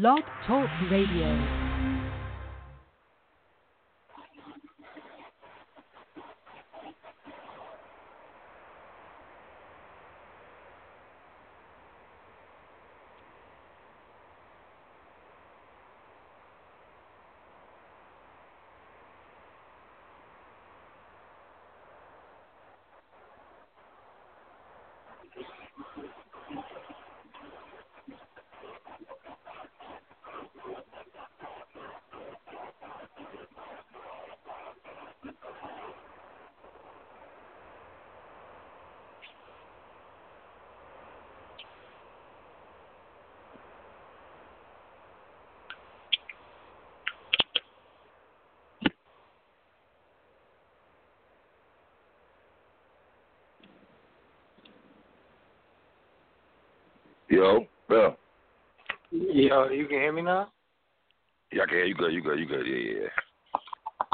Blog Talk Radio. Yo, Bill. Yo, you can hear me now? Yeah, I can hear you good. You good. You good. Yeah, yeah.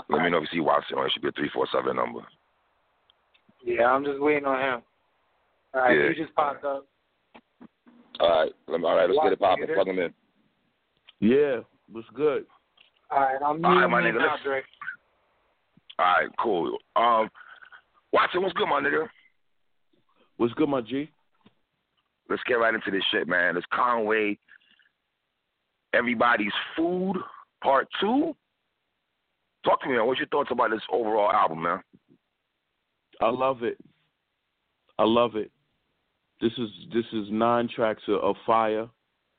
Let me know if you see Watson. It should be a three four seven number. Yeah, I'm just waiting on him. All right, Yeah. you just popped up. All right. Let me, all right. Let's get it popping. Plug him in. Yeah, what's good? All right, I'm All right, muting my nigga, now, Drake. All right. Cool. Um, Watson, what's good, my nigga? What's good, my G? Let's get right into this shit, man. It's Conway. Everybody's Food Part Two. Talk to me, man. What's your thoughts about this overall album, man? I love it. I love it. This is this is nine tracks of, of fire.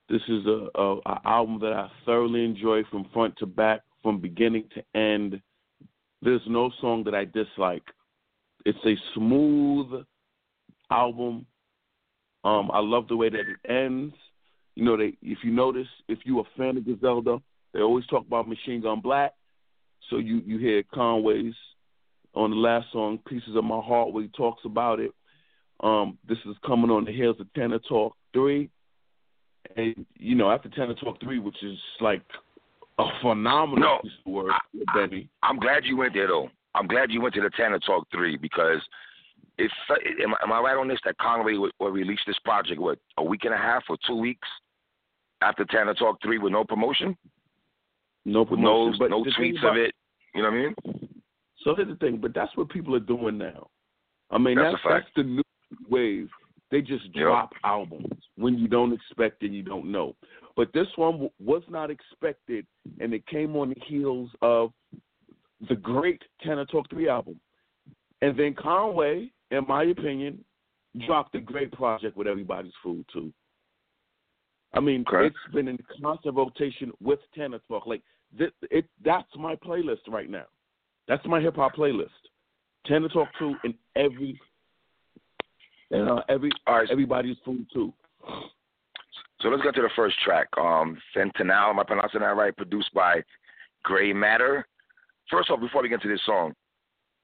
This is a, a, a album that I thoroughly enjoy from front to back, from beginning to end. There's no song that I dislike. It's a smooth album. Um, I love the way that it ends. You know, they if you notice, if you're a fan of Griselda, they always talk about Machine Gun Black. So you you hear Conway's on the last song, Pieces of My Heart, where he talks about it. Um, this is coming on the heels of Tana Talk 3. And, you know, after Tana Talk 3, which is like a phenomenal No, piece of work with Benny. I'm glad you went there though. I'm glad you went to the Tana Talk three because if am, I- am I right on this that Conway will, will release this project what a week and a half or two weeks after Tana Talk three with no promotion, No with no but no tweets about- of it. You know what I mean? So here's the thing, but that's what people are doing now. I mean, That's that's that's the new wave. They just Yep. drop albums when you don't expect and you don't know. But this one w- was not expected, and it came on the heels of the great Tana Talk Three album, and then Conway, in my opinion, dropped a great project with Everybody's Food too. I mean, Okay. it's been in constant rotation with Tana Talk. Like, th- it, that's my playlist right now. That's my hip hop playlist. To talk to in every and uh, every right. everybody's food too. So let's get to the first track. Um, Fentanyl, am I pronouncing that right? Produced by Gray Matter. First off, before we get to this song,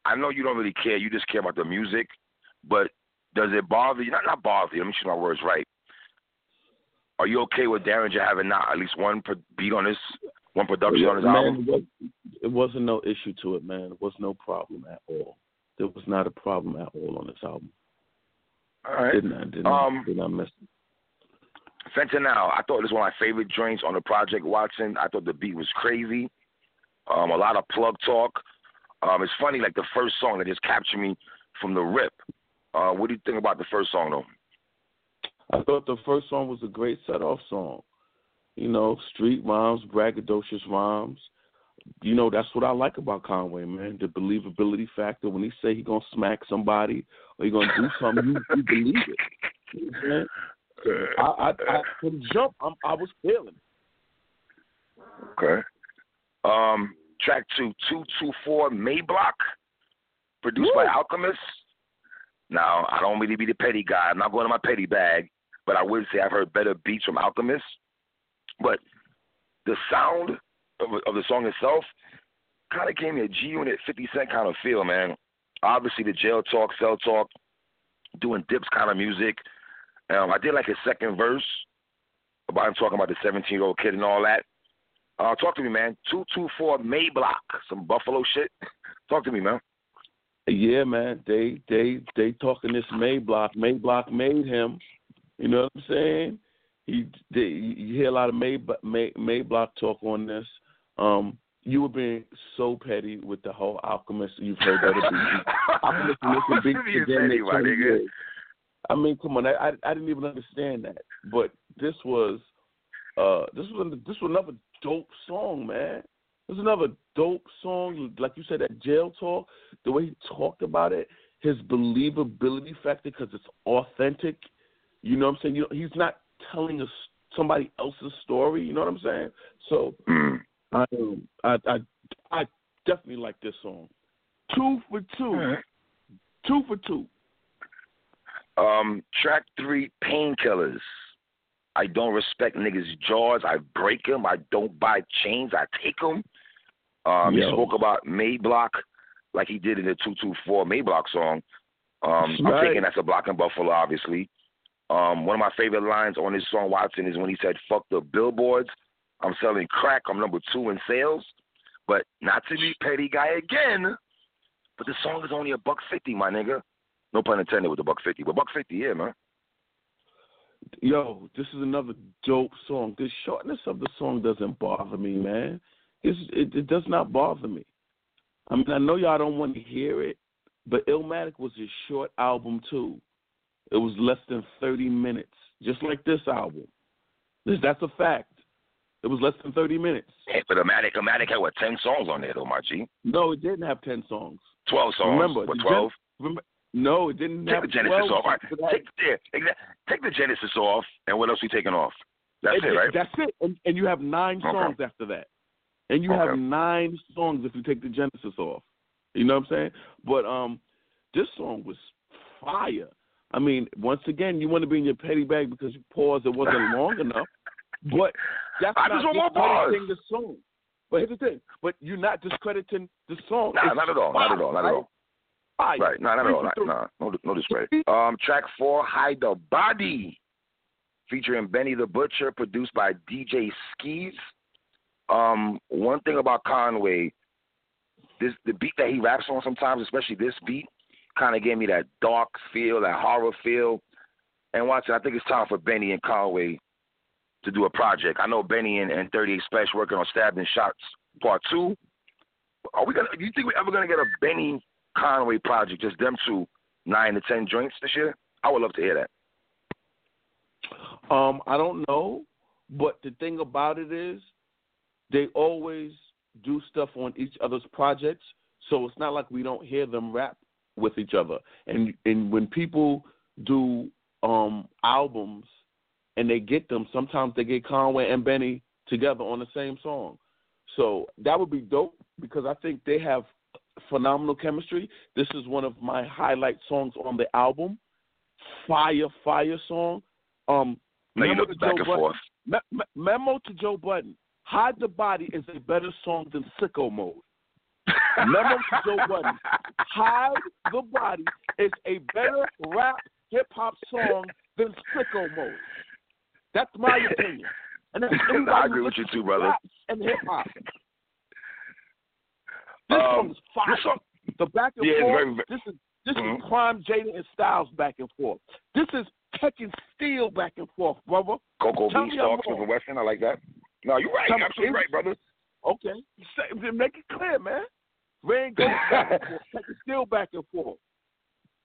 I know you don't really care. You just care about the music. But does it bother you? Not not bother you. Let me choose my words right. Are you okay with Daringer having not at least one beat on this, one production on his man, album? it, was, it wasn't no issue to it, man. It was no problem at all. There was not a problem at all on this album. All right. Did not I? did Um, not, did not miss it. Fentanyl, I thought this was one of my favorite joints on the project. Watson, I thought the beat was crazy. Um, a lot of plug talk. Um, it's funny, like the first song that just captured me from the rip. Uh, what do you think about the first song, though? I thought the first song was a great set off song. You know, street rhymes, braggadocious rhymes. You know, that's what I like about Conway, man. The believability factor. When he say he gonna smack somebody or he gonna do something, you, you believe it. You know I'm? I, I, I from jump, I'm, I was feeling. it. Okay. Um, track two, two two four Mayblock, produced by Alchemist. Now, I don't really be the petty guy. I'm not going to my petty bag, but I would say I've heard better beats from Alchemist. But the sound of, of the song itself kind of gave me a G Unit 50 Cent kind of feel, man. Obviously, the jail talk, cell talk, doing dips kind of music. Um, I did like his second verse about him talking about the 17 year old kid and all that. Uh, talk to me, man. 224 Mayblock, some Buffalo shit. talk to me, man. Yeah, man. They they they talking this Mayblock. Mayblock made him. You know what I'm saying? he did. You hear a lot of May May Mayblock talk on this. Um, you were being so petty with the whole Alchemist. You've heard that. Alchemist and beat again. Petty, I mean, come on. I, I I didn't even understand that, but this was uh this was this was another dope song, man. This was another dope song. Like you said, that jail talk, the way he talked about it, his believability factor because it's authentic. You know what I'm saying? You know, he's not telling us somebody else's story. You know what I'm saying? So. I, um, I I I definitely like this song. Two for two. Right. Two for two. Um, track three, painkillers. I don't respect niggas' jaws. I break them. I don't buy chains. I take them. Um, he spoke about Mayblock like he did in the 224 Mayblock song. Um, right. I'm thinking that's a block in Buffalo, obviously. Um, one of my favorite lines on his song Watson is when he said, "Fuck the billboards, I'm selling crack. I'm number two in sales." But not to be petty guy again. But the song is only a buck fifty, my nigga. No pun intended with the buck fifty, but buck fifty, yeah, man. Yo, this is another dope song. The shortness of the song doesn't bother me, man. It's, it, it does not bother me. I mean, I know y'all don't want to hear it, but Illmatic was a short album too. It was less than 30 minutes, just like this album. That's a fact. It was less than 30 minutes. Hey, but Illmatic, Illmatic had what, 10 songs on there, though, my G? No, it didn't have 10 songs. 12 songs. Remember, what, 12? remember, no, it didn't take the Genesis 12 off. Right. Take, yeah, take the Genesis off, and what else we taking off? That's and, it, right? That's it. And, and you have nine Okay. songs after that. And you Okay. have nine songs if you take the Genesis off. You know what I'm saying? But um, this song was fire. I mean, once again, you want to be in your petty bag because you paused. It wasn't long enough. But that's I not just want more pause. discrediting the song. But here's the thing. But you're not discrediting the song. Nah, It's not at all. Not at all. Not at all. Fire. Right. No, not at Three all. for Not, no, no discredit. Um, track four, Hide the Body, featuring Benny the Butcher, produced by DJ Skizz. Um, one thing about Conway, this the beat that he raps on sometimes, especially this beat, kind of gave me that dark feel, that horror feel. And watch it, I think it's time for Benny and Conway to do a project. I know Benny and, and 38 Spesh working on Stabbed and Shots Part Two. Are we gonna? Do you think we're ever gonna get a Benny Conway project, just them two, nine to ten joints this year? I would love to hear that. Um, I don't know, but the thing about it is, they always do stuff on each other's projects, so it's not like we don't hear them rap with each other. And and when people do um albums and they get them, sometimes they get Conway and Benny together on the same song. So that would be dope because I think they have phenomenal chemistry. This is one of my highlight songs on the album. Fire, fire song. Um, No, Memo look to back Joe and Budden. forth. Me- me- memo to Joe Budden. Hide the Body is a better song than Sicko Mode. Memo to Joe Budden. Hide the Body is a better rap hip hop song than Sicko Mode. That's my opinion. And that's I agree with you too, brother. And hip hop. This Um, song is fire. this song- the back and Yeah, forth. very- very- this is this Mhm. is prime Jada and Styles back and forth. This is Tekken Steel back and forth, brother. Coco Tell Beach me I'm Talk, Smith wrong. and Wesson. I like that. No, you're right. Tell me- Absolutely right, brother. Okay. Say, make it clear, man. Rain goes back and forth. It still back and forth.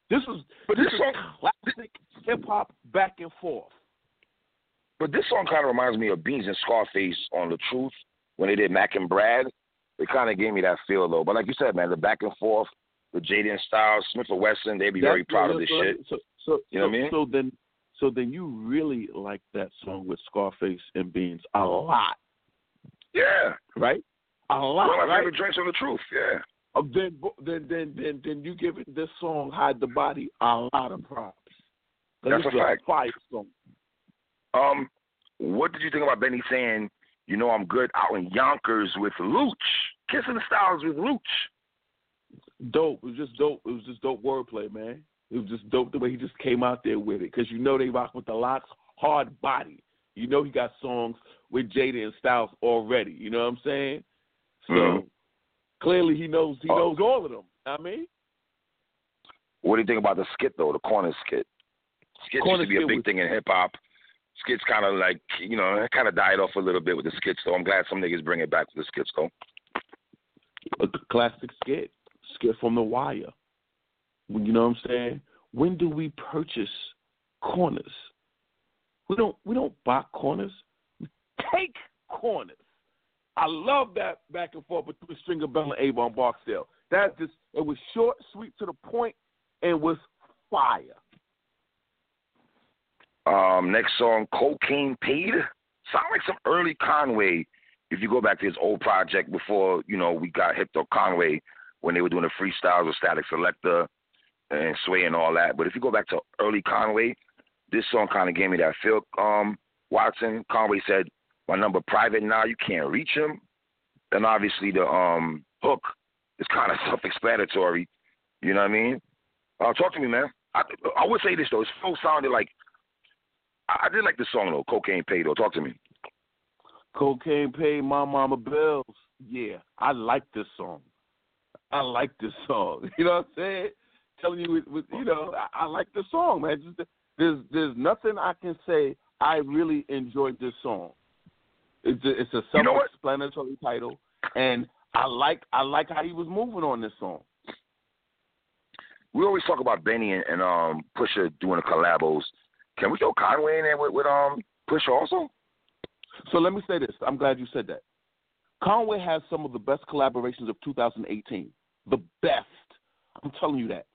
This is But this this is classic hip hop back and forth. But this song kind of reminds me of Beans and Scarface on The Truth when they did Mac and Brad. It kind of gave me that feel though. But like you said, man, the back and forth, the Jaden Styles, Smith and Wesson, they'd be very proud of this so, shit. So, so, You know so, what I mean? So then, so then you really like that song with Scarface and Beans a lot, Yeah. right? A lot, One of my right? favorite drinks on The Truth. Yeah. Uh, then, then, then, then, then you give it this song "Hide the Body" a lot of props. That's a fact. fire song. Um, what did you think about Benny saying, you know, I'm good out in Yonkers with Louch, kissing the styles with Louch? dope. It was just dope. It was just dope wordplay, man. It was just dope the way he just came out there with it because you know they rock with the locks, hard body. You know he got songs with Jada and Styles already. You know what I'm saying? So Mhm. clearly he knows he Oh. knows all of them. I mean, What do you think about the skit though, the corner skit? Skits Corner used to be a big was- thing in hip hop. Skits kind of like you know it kind of died off a little bit with the skits. So I'm glad some niggas bring it back with the skits. Go. A classic skit, skit from The Wire. You know what I'm saying? When do we purchase corners? We don't. We don't buy corners. We take corners. I love that back and forth between Stringer Bell and Avon Barksdale. That just it was short, sweet, to the point, and was fire. Um, next song, Cocaine Paid. Sound like some early Conway. If you go back to his old project before, you know, we got hip to Conway when they were doing the freestyles with Statik Selektah and Sway and all that. But if you go back to early Conway, this song kind of gave me that feel. Um, Watson Conway said, "My number private now. You can't reach him." And obviously the um hook is kind of self-explanatory. You know what I mean? Uh, talk to me, man. I, I would say this though. It still sounded like I, did like the song though. Cocaine Paid though. Talk to me. Cocaine paid my mama bills. Yeah, I like this song. I like this song. You know what I'm saying? Telling you, with, with you know, I, I like the song, man. Just, there's there's nothing I can say. I really enjoyed this song. It's a, it's a You know self-explanatory title, and I like I like how he was moving on this song. We always talk about Benny and, and um Pusha doing the collabos. Can we throw Conway in there with, with um Pusha also? So let me say this. I'm glad you said that. Conway has some of the best collaborations of 2018. The best. I'm telling you that.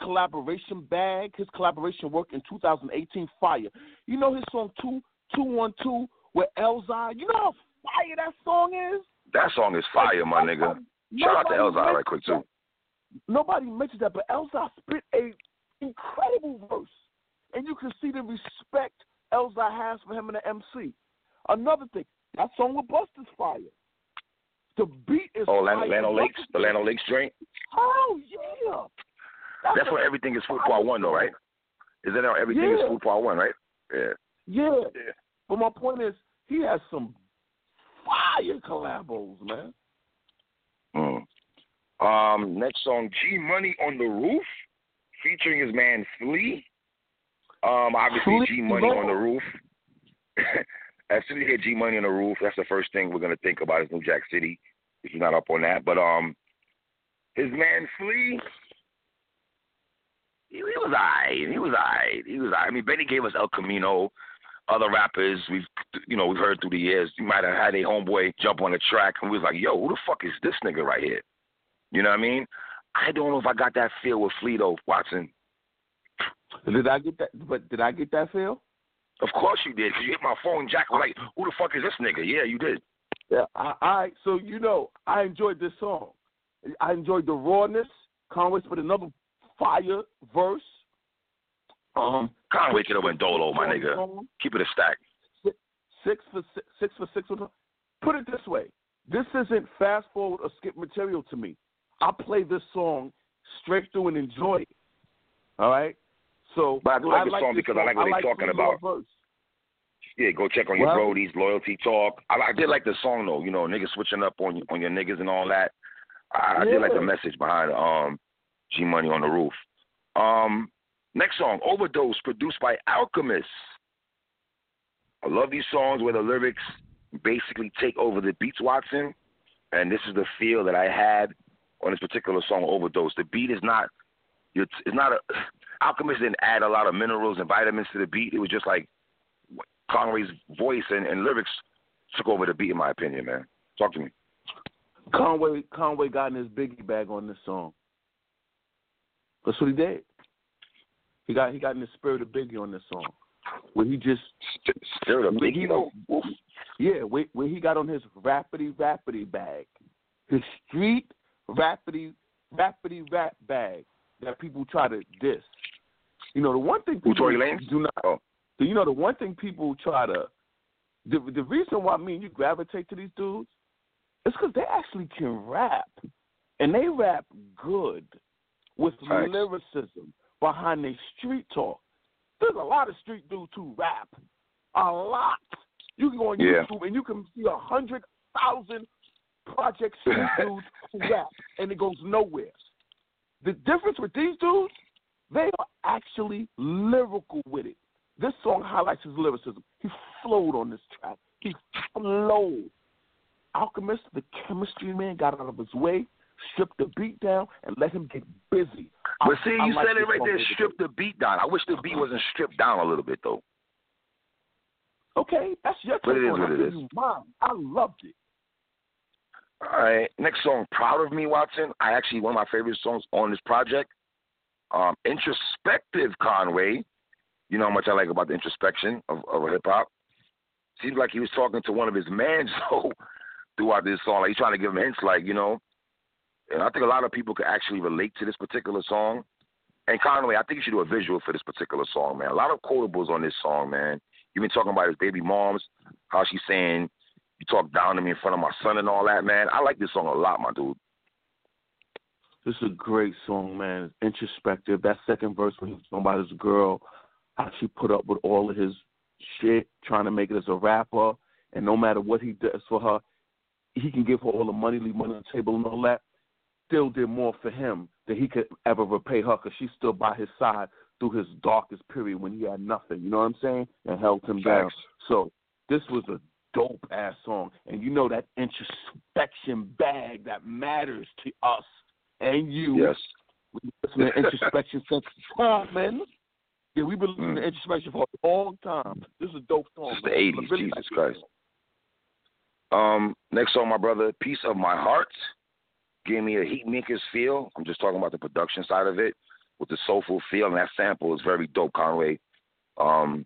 Collaboration bag, his collaboration work in 2018, fire. You know his song two two one two with Elzhi. You know how fire that song is. That song is fire, my nigga. Shout out to Nobody Elzhi right quick too. Nobody mentions that, but Elzhi spit a incredible verse, and you can see the respect Elzhi has for him and the MC. Another thing, that song with Busta's fire. The beat is Oh, fire. Lano, Lano Lakes, the Lano Lakes joint. Oh yeah. That's a where everything is food part one, though, right? Is that how everything Yeah. is food part one, right? Yeah. Yeah. Yeah. But my point is, he has some fire collabos, man. Mm. Um, next song, G Money on the Roof, featuring his man Flea. Um, obviously G Money on the roof. as soon as you hear G Money on the roof, that's the first thing we're gonna think about is New Jack City. If you're not up on that, but um, his man Flea, he, he was alright. He was alright. He was alright. I mean, Benny gave us El Camino. Other rappers we've you know we've heard through the years. You might have had a homeboy jump on the track and we was like, yo, who the fuck is this nigga right here? You know what I mean? I don't know if I got that feel with Flea though, Watson. Did I get that? But did I get that feel? Of course you did, because you hit my phone. Jack was like, "Who the fuck is this nigga?" Yeah, you did. Yeah. I, I so you know I enjoyed this song. I enjoyed the rawness. Conway put another fire verse. Um, Conway could have went dolo, my nigga. Song. Keep it a stack. six for six, six for six. Put it this way: this isn't fast forward or skip material to me. I play this song straight through and enjoy it. All right. So But I do like the song this because I like what they like talking about. Yeah, go check on your Well- roadies, loyalty talk. I, I did like the song though. You know, niggas switching up on on your niggas and all that. I, I did like the message behind um G Money on the roof. Um, next song, Overdose, produced by Alchemist. I love these songs where the lyrics basically take over the beats, Watson. And this is the feel that I had on this particular song, Overdose. The beat is not, it's, it's not a. Alchemist didn't add a lot of minerals and vitamins to the beat. It was just like Conway's voice and, and lyrics took over the beat, in my opinion, man. Talk to me. Conway Conway got in his biggie bag on this song. That's what he did. He got he got in the spirit of Biggie on this song, where he just the He biggie was- yeah, where, where he got on his rapidy rapidy bag, his street rapidy rapidy rap bag that people try to diss. You know the one thing people do not. Oh. Do you know the one thing people try to the the reason why me and you gravitate to these dudes is because they actually can rap, and they rap good with Facts. lyricism behind their street talk. There's a lot of street dudes who rap, a lot. You can go on Yeah. YouTube and you can see a hundred thousand Project Street dudes who rap, and it goes nowhere. The difference with these dudes, they are actually lyrical with it. this song highlights his lyricism. He flowed on this track. He flowed. Alchemist, the chemistry man, got out of his way, stripped the beat down, and let him get busy. But I, see, I you like said it right there. really Strip the beat down. I wish the beat wasn't stripped down a little bit though. Okay, that's your take But it is what it you mine. I loved it. All right. Next song, Proud of Me, Watson. I actually one of my favorite songs on this project. Um, introspective Conway. You know how much I like about the introspection of, of hip hop. Seems like he was talking to one of his mans though throughout this song. Like he's trying to give him hints, like you know. And I think a lot of people could actually relate to this particular song. And Conway, I think you should do a visual for this particular song, man. A lot of quotables on this song, man. You've been talking about his baby moms, how she's saying you talk down to me in front of my son and all that, man. I like this song a lot, my dude. This is a great song, man. It's introspective. That second verse when he was talking about his girl, how she put up with all of his shit, trying to make it as a rapper, and no matter what he does for her, he can give her all the money, leave money on the table and all that. Still did more for him than he could ever repay her because she stood by his side through his darkest period when he had nothing. You know what I'm saying? And held him down. So this was a dope ass song, and you know that introspection bag that matters to us and you. Yes. We listen to introspection since time, man. Yeah, we've been listening to Mm. introspection for a long time. This is a dope song. Since the 80s, Really Jesus like Christ. Um, next song, my brother, Piece of My Heart. Gave me a Heatmakerz feel. I'm just talking about the production side of it with the soulful feel, and that sample is very dope, Conway. Um,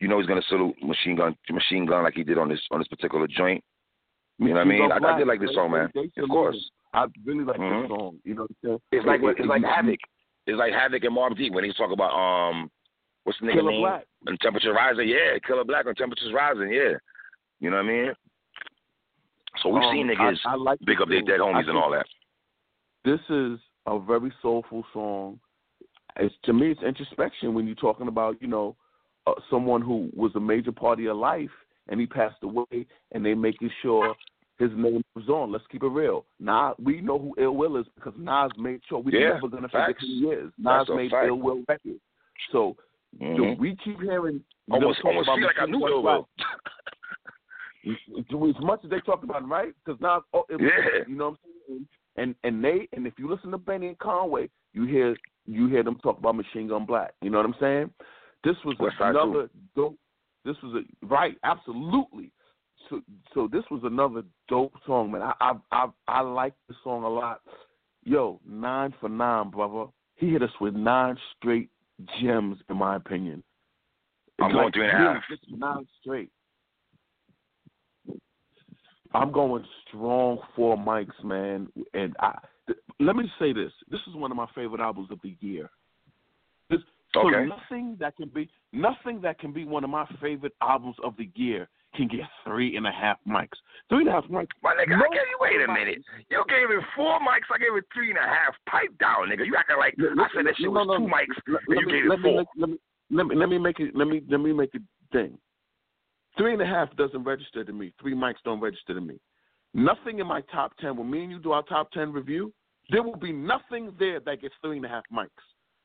you know he's gonna salute Machine Gun Machine Gun like he did on this on this particular joint. You know what I mean? I, I did like this song, man. Of course. I really like Mhm. this song. You know what I'm saying? It's like It- it's like Havoc. It's like Havoc and Mobb Deep when he talk about um what's the nigga Killer name? Black. And temperature rising, yeah, Killer Black on temperatures rising, yeah. You know what I mean? So we've Um, seen niggas I like big up their dead homies and all that. This is a very soulful song. It's to me, it's introspection when you're talking about you know uh, someone who was a major part of your life and he passed away, and they making sure his name was on. Let's keep it real. Nas, we know who Ill Will is because Nas made sure we're Yeah, never gonna forget who he is. That's Nas a made fact. Ill Will records. So Mhm. so we keep hearing Almost talk almost about feel like I knew Ill. Will. As much as they talked about him, right? Because now, oh, it was, Yeah. you know what I'm saying. And and they and if you listen to Benny and Conway, you hear you hear them talk about Machine Gun Black. You know what I'm saying? This was West another dope. This was a right, absolutely. So so this was another dope song, man. I I I, I like this song a lot. Yo, nine for nine, brother. He hit us with nine straight gems, in my opinion. I'm It's going like three and a just Nine straight. I'm going strong four mics, man. And I th- let me say this: this is one of my favorite albums of the year. This, so nothing that can be nothing that can be one of my favorite albums of the year can get three and a half mics. Three and a half mics. My nigga, No- I gave you wait a minute. You gave it four mics, I gave it three and a half. Pipe down, nigga. You acting like I said that shit No, was no, two mics Let, you me, gave let it me four. make, let me let me let me make it let me let me make it thing. Three and a half doesn't register to me. Three mics don't register to me. Nothing in my top ten. When me and you do our top ten review, there will be nothing there that gets three and a half mics.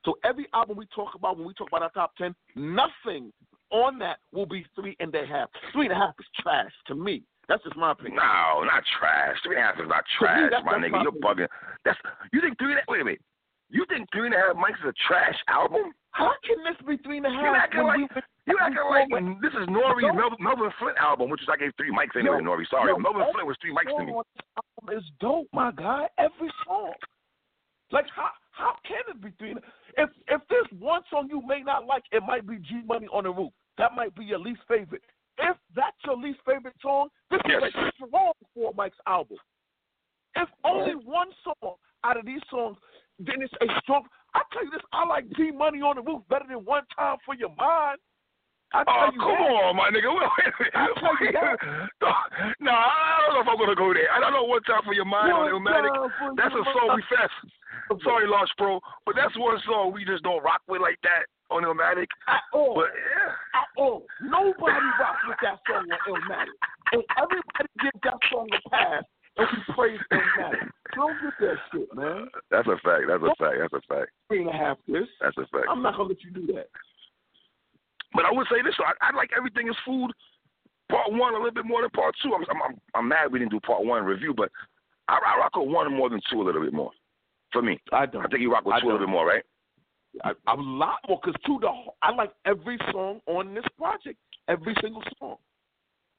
So every album we talk about when we talk about our top ten, nothing on that will be three and a half. Three and a half is trash to me. That's just my opinion. No, not trash. Three and a half is not me, trash, that's- my nigga. You're bugging. That's you think three and a wait a minute. You think three and a half mics is a trash album? How can this be three and a half? You're acting like we- you acting like when- this is Nori's Don't- Melvin, Melvin Flynt album, which is I gave three mics anyway. Yo, Nori, sorry, yo, Melvin Flynt was three mics to me. song on this album is dope, my guy. Every song. Like how how can it be three? If if there's one song you may not like, it might be G Money on the Roof. That might be your least favorite. If that's your least favorite song, this Yes. is a strong Four Mike's album. If only one song out of these songs, then it's a strong. I tell you this, I like G Money on the Roof better than One Time for Your Mind. I tell Oh, you come that. on, my nigga. Wait, wait, I'll tell you that. no, I don't know if I'm gonna go there. I don't know what time for your mind on One Illmatic. That's a song we fest. Sorry, Large Pro, but that's one song we just don't rock with like that on Illmatic. At all. But yeah. at all. Nobody rocks with that song on Illmatic. And everybody gives that song a pass and we praise Illmatic. Don't get that shit, man. That's a fact. That's a fact. That's a fact. Three and a half this. That's a fact. I'm not gonna let you do that. But I would say this: I, I like everything is food. Part one a little bit more than part two. I'm I'm, I'm mad we didn't do part one review, but I, I rock with one more than two a little bit more. For me, I don't. I think you rock with I two a little bit more, right? I, a lot more because two the I like every song on this project, every single song,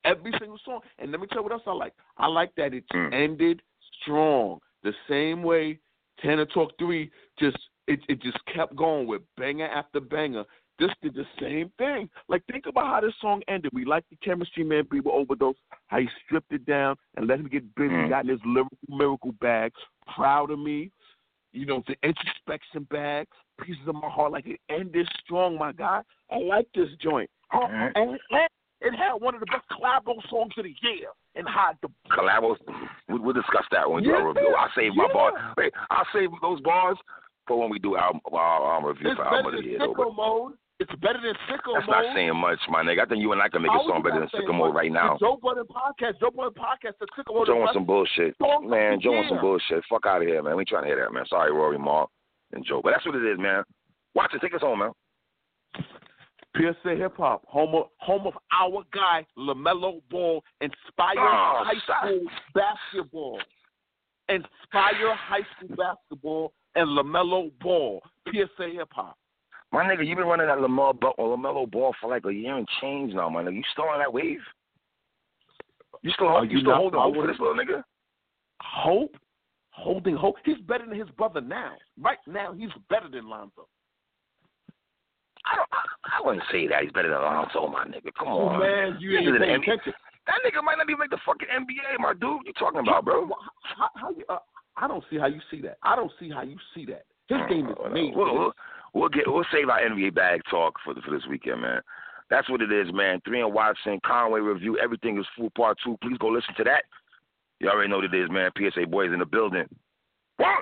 every single song. And let me tell you what else I like. I like that it Mm. ended strong, the same way Tana Talk Three just it it just kept going with banger after banger. This did the same thing. Like think about how this song ended. We like the chemistry, man. People overdose. How he stripped it down and let him get busy. Mm. Got in his lyrical miracle bag. Proud of me. You know the introspection bag. Pieces of my heart. Like it ended strong, my guy. I like this joint. Oh, Mhm. and, and it had one of the best collabo songs of the year. And how the Collabos. We, we'll discuss that when we do our Yeah, review. I'll save my yeah. bars. Wait, I'll save those bars for when we do our our, our review it's for album of the year. though, mode. It's better than sicko That's mode. not saying much, my nigga. I think you and I can make a song better than Sicko Mode right now. The Joe Budden podcast. Joe Budden podcast. The sicko mode. Joe on some bullshit. Man, Joe on some bullshit. Fuck out of here, man. We trying to hear that, man. Sorry, Rory, Mark, and Joe. But that's what it is, man. Watch it. Take us home, man. PSA Hip Hop, home of, home of our guy LaMelo Ball, inspire Oh, high stop. school basketball, inspire high school basketball, and LaMelo Ball. PSA Hip Hop. My nigga, you been running that Lamar ball, Lamelo ball for like a year and change now, my nigga. You still on that wave? You still, Are you you still holding hope for this little nigga? Hope, holding hope. He's better than his brother now. Right now, he's better than Lonzo. I don't. I, I wouldn't say that he's better than Alonzo, my nigga. Come Oh on, man, you ain't paying attention. That nigga might not even make the fucking NBA, my dude. You talking about, bro? How, how you, uh, I don't see how you see that. I don't see how you see that. His game is Uh, made. We'll, we'll, we'll get we'll save our NBA bag talk for the, for this weekend, man. That's what it is, man. Three and Watson, Conway review. Everything is full part two. Please go listen to that. You already know what it is, man. PSA boys in the building. One.